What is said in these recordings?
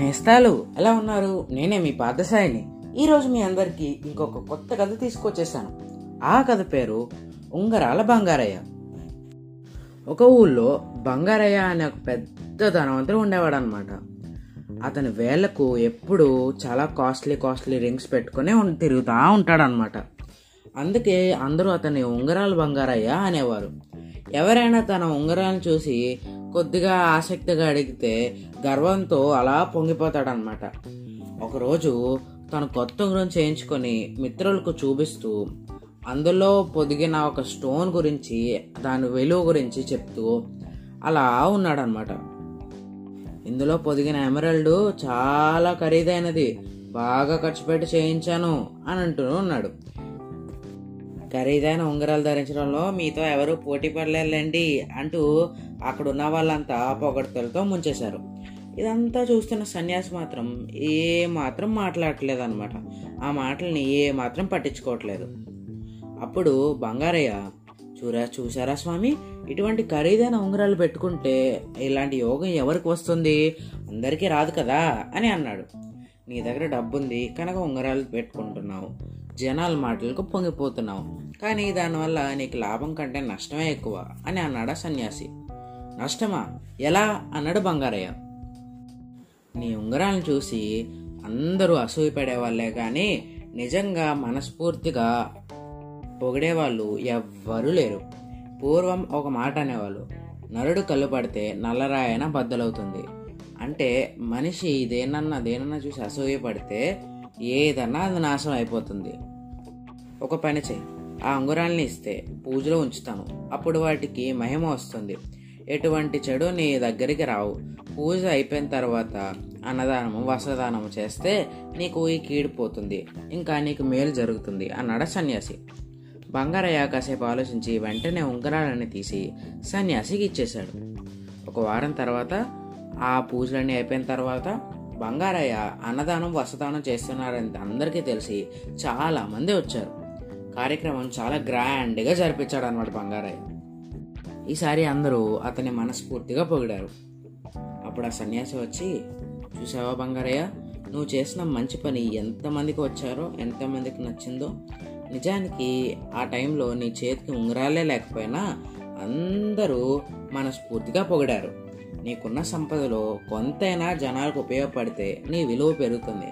నేస్తాలు ఎలా ఉన్నారు? నేనే మీ పాదసాయిని ఈరోజు మీ అందరికీ ఇంకొక కొత్త కథ తీసుకొచ్చేసాను ఆ కథ పేరు ఉంగరాల బంగారయ్య. ఒక ఊళ్ళో బంగారయ్య అనే ఒక పెద్ద ధనవంతుడు ఉండేవాడు అనమాట అతని వేళ్ళకు ఎప్పుడూ చాలా కాస్ట్లీ కాస్ట్లీ రింగ్స్ పెట్టుకుని తిరుగుతూ ఉంటాడనమాట అందుకే అందరూ అతన్ని ఉంగరాల బంగారయ్య అనేవారు. ఎవరైనా తన ఉంగరాలను చూసి కొద్దిగా ఆసక్తిగా అడిగితే గర్వంతో అలా పొంగిపోతాడనమాట ఒకరోజు తను కొత్త ఉంగరం చేయించుకొని మిత్రులకు చూపిస్తూ అందులో పొదిగిన ఒక స్టోన్ గురించి దాని విలువ గురించి చెప్తూ అలా ఉన్నాడనమాట ఇందులో పొదిగిన ఎమరల్డ్ చాలా ఖరీదైనది బాగా ఖర్చు పెట్టి చేయించాను అని అంటూ ఉన్నాడు. ఖరీదైన ఉంగరాలు ధరించడంలో మీతో ఎవరు పోటీ పడలేరులేండి అంటూ అక్కడ ఉన్న వాళ్ళంతా పొగడ్తలతో ముంచేశారు. ఇదంతా చూస్తున్న సన్యాసి మాత్రం ఏ మాత్రం మాట్లాడట్లేదు అనమాట ఆ మాటల్ని ఏ మాత్రం పట్టించుకోవట్లేదు. అప్పుడు బంగారయ్య చూరా చూసారా స్వామి? ఇటువంటి ఖరీదైన ఉంగరాలు పెట్టుకుంటే ఇలాంటి యోగం ఎవరికి వస్తుంది? అందరికీ రాదు కదా అని అన్నాడు. నీ దగ్గర డబ్బుంది కనుక ఉంగరాలు పెట్టుకుంటున్నావు జనాల మాటలకు పొంగిపోతున్నావు. కానీ దానివల్ల నీకు లాభం కంటే నష్టమే ఎక్కువ అని అన్నాడు సన్యాసి. నష్టమా? ఎలా? అన్నాడు బంగారయ్య. నీ ఉంగరాలను చూసి అందరూ అసూయపడే వాళ్ళే కానీ నిజంగా మనస్ఫూర్తిగా పొగిడేవాళ్ళు ఎవ్వరూ లేరు. పూర్వం ఒక మాట అనేవాళ్ళు నరుడు కళ్ళు పడితే నల్లరాయన బద్దలవుతుంది. అంటే మనిషి దేనన్నా దేనన్నా చూసి అసూయ పడితే ఏదన్నా అది నాశనం అయిపోతుంది. ఒక పని చేయి. ఆ అంగురాల్ని ఇస్తే పూజలో ఉంచుతాను. అప్పుడు వాటికి మహిమ వస్తుంది. ఎటువంటి చెడు నీ దగ్గరికి రావు. పూజ అయిపోయిన తర్వాత అన్నదానము వస్త్రదానము చేస్తే నీకు ఈ కీడిపోతుంది ఇంకా నీకు మేలు జరుగుతుంది అన్నాడు సన్యాసి. బంగారయ్య కాసేపు ఆలోచించి వెంటనే ఉంగరాలని తీసి సన్యాసికి ఇచ్చేశాడు. ఒక వారం తర్వాత ఆ పూజలన్నీ అయిపోయిన తర్వాత బంగారయ్య అన్నదానం వసదానం చేస్తున్నారని అందరికీ తెలిసి చాలా మంది వచ్చారు. కార్యక్రమం చాలా గ్రాండ్గా జరిపించాడు అనమాట బంగారయ్య. ఈసారి అందరూ అతని మనస్ఫూర్తిగా పొగిడారు. అప్పుడు ఆ సన్యాసి వచ్చి చూసావా బంగారయ్య నువ్వు చేసిన మంచి పని ఎంతమందికి వచ్చారో ఎంతమందికి నచ్చిందో నిజానికి ఆ టైంలో నీ చేతికి ఉంగరాలే లేకపోయినా అందరూ మనస్ఫూర్తిగా పొగిడారు. నీకున్న సంపదలో కొంతైనా జనాలకు ఉపయోగపడితే నీ విలువ పెరుగుతుంది.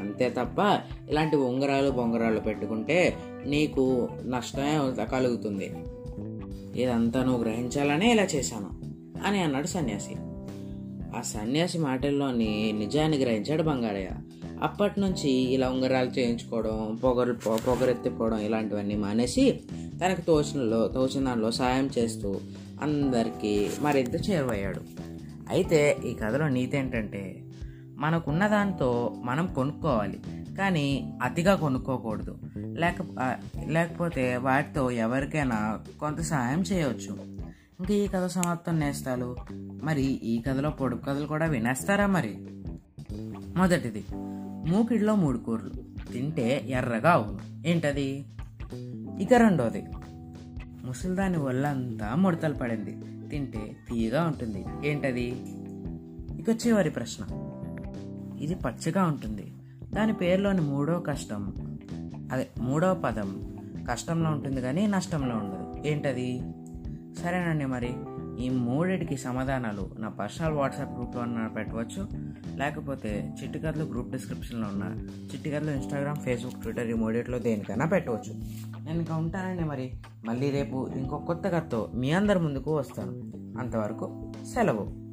అంతే తప్ప ఇలాంటి ఉంగరాలు బొంగరాలు పెట్టుకుంటే నీకు నష్టమే కలుగుతుంది. ఇదంతా నువ్వు గ్రహించాలనే ఇలా చేశాను అని అన్నాడు సన్యాసి. ఆ సన్యాసి మాటల్లోని నిజాన్ని గ్రహించాడు బంగారయ్య. అప్పటి నుంచి ఇలా ఉంగరాలు చేయించుకోవడం పొగరు పొ- పొగరెత్తిపోవడం ఇలాంటివన్నీ మానేసి తనకు తోచినలో తోచిన దానిలో సాయం చేస్తూ అందరికీ మరింత చేరువయ్యాడు. అయితే ఈ కథలో నీతి ఏంటంటే మనకున్న దాంతో మనం కొనుక్కోవాలి కానీ అతిగా కొనుక్కోకూడదు. లేక లేకపోతే వాటితో ఎవరికైనా కొంత సహాయం చేయవచ్చు. ఇంకా ఈ కథ సమాప్తం నేస్తాలు. మరి ఈ కథలో పొడుపు కథలు కూడా వినేస్తారా మరి? మొదటిది మూకిడిలో మూడు కూరలు. తింటే ఎర్రగా అవును. ఏంటది? ఇక రెండోది ముసలిదాని ఒళ్ళంతా ముడతలు పడింది. తింటే తీయగా ఉంటుంది. ఏంటది? ఇకొచ్చేవారి ప్రశ్న. ఇది పచ్చగా ఉంటుంది. దాని పేరులోని మూడో కష్టం. అదే మూడో పదం. కష్టంలో ఉంటుంది కానీ నష్టంలో ఉండదు. ఏంటది? సరేనండి మరి. ఈ మూడిటికి సమాధానాలు నా పర్సనల్ వాట్సాప్ గ్రూప్లో ఉన్న పెట్టవచ్చు లేకపోతే చిట్టికథలు గ్రూప్ డిస్క్రిప్షన్లో ఉన్న చిట్టికథలు ఇన్స్టాగ్రామ్ ఫేస్బుక్ ట్విట్టర్ ఈ మూడిట్లో దేనికైనా పెట్టవచ్చు. నేను ఇంకా ఉంటానండి మరి. మళ్ళీ రేపు ఇంకో కొత్త కథతో మీ అందరి ముందుకు వస్తాను. అంతవరకు సెలవు.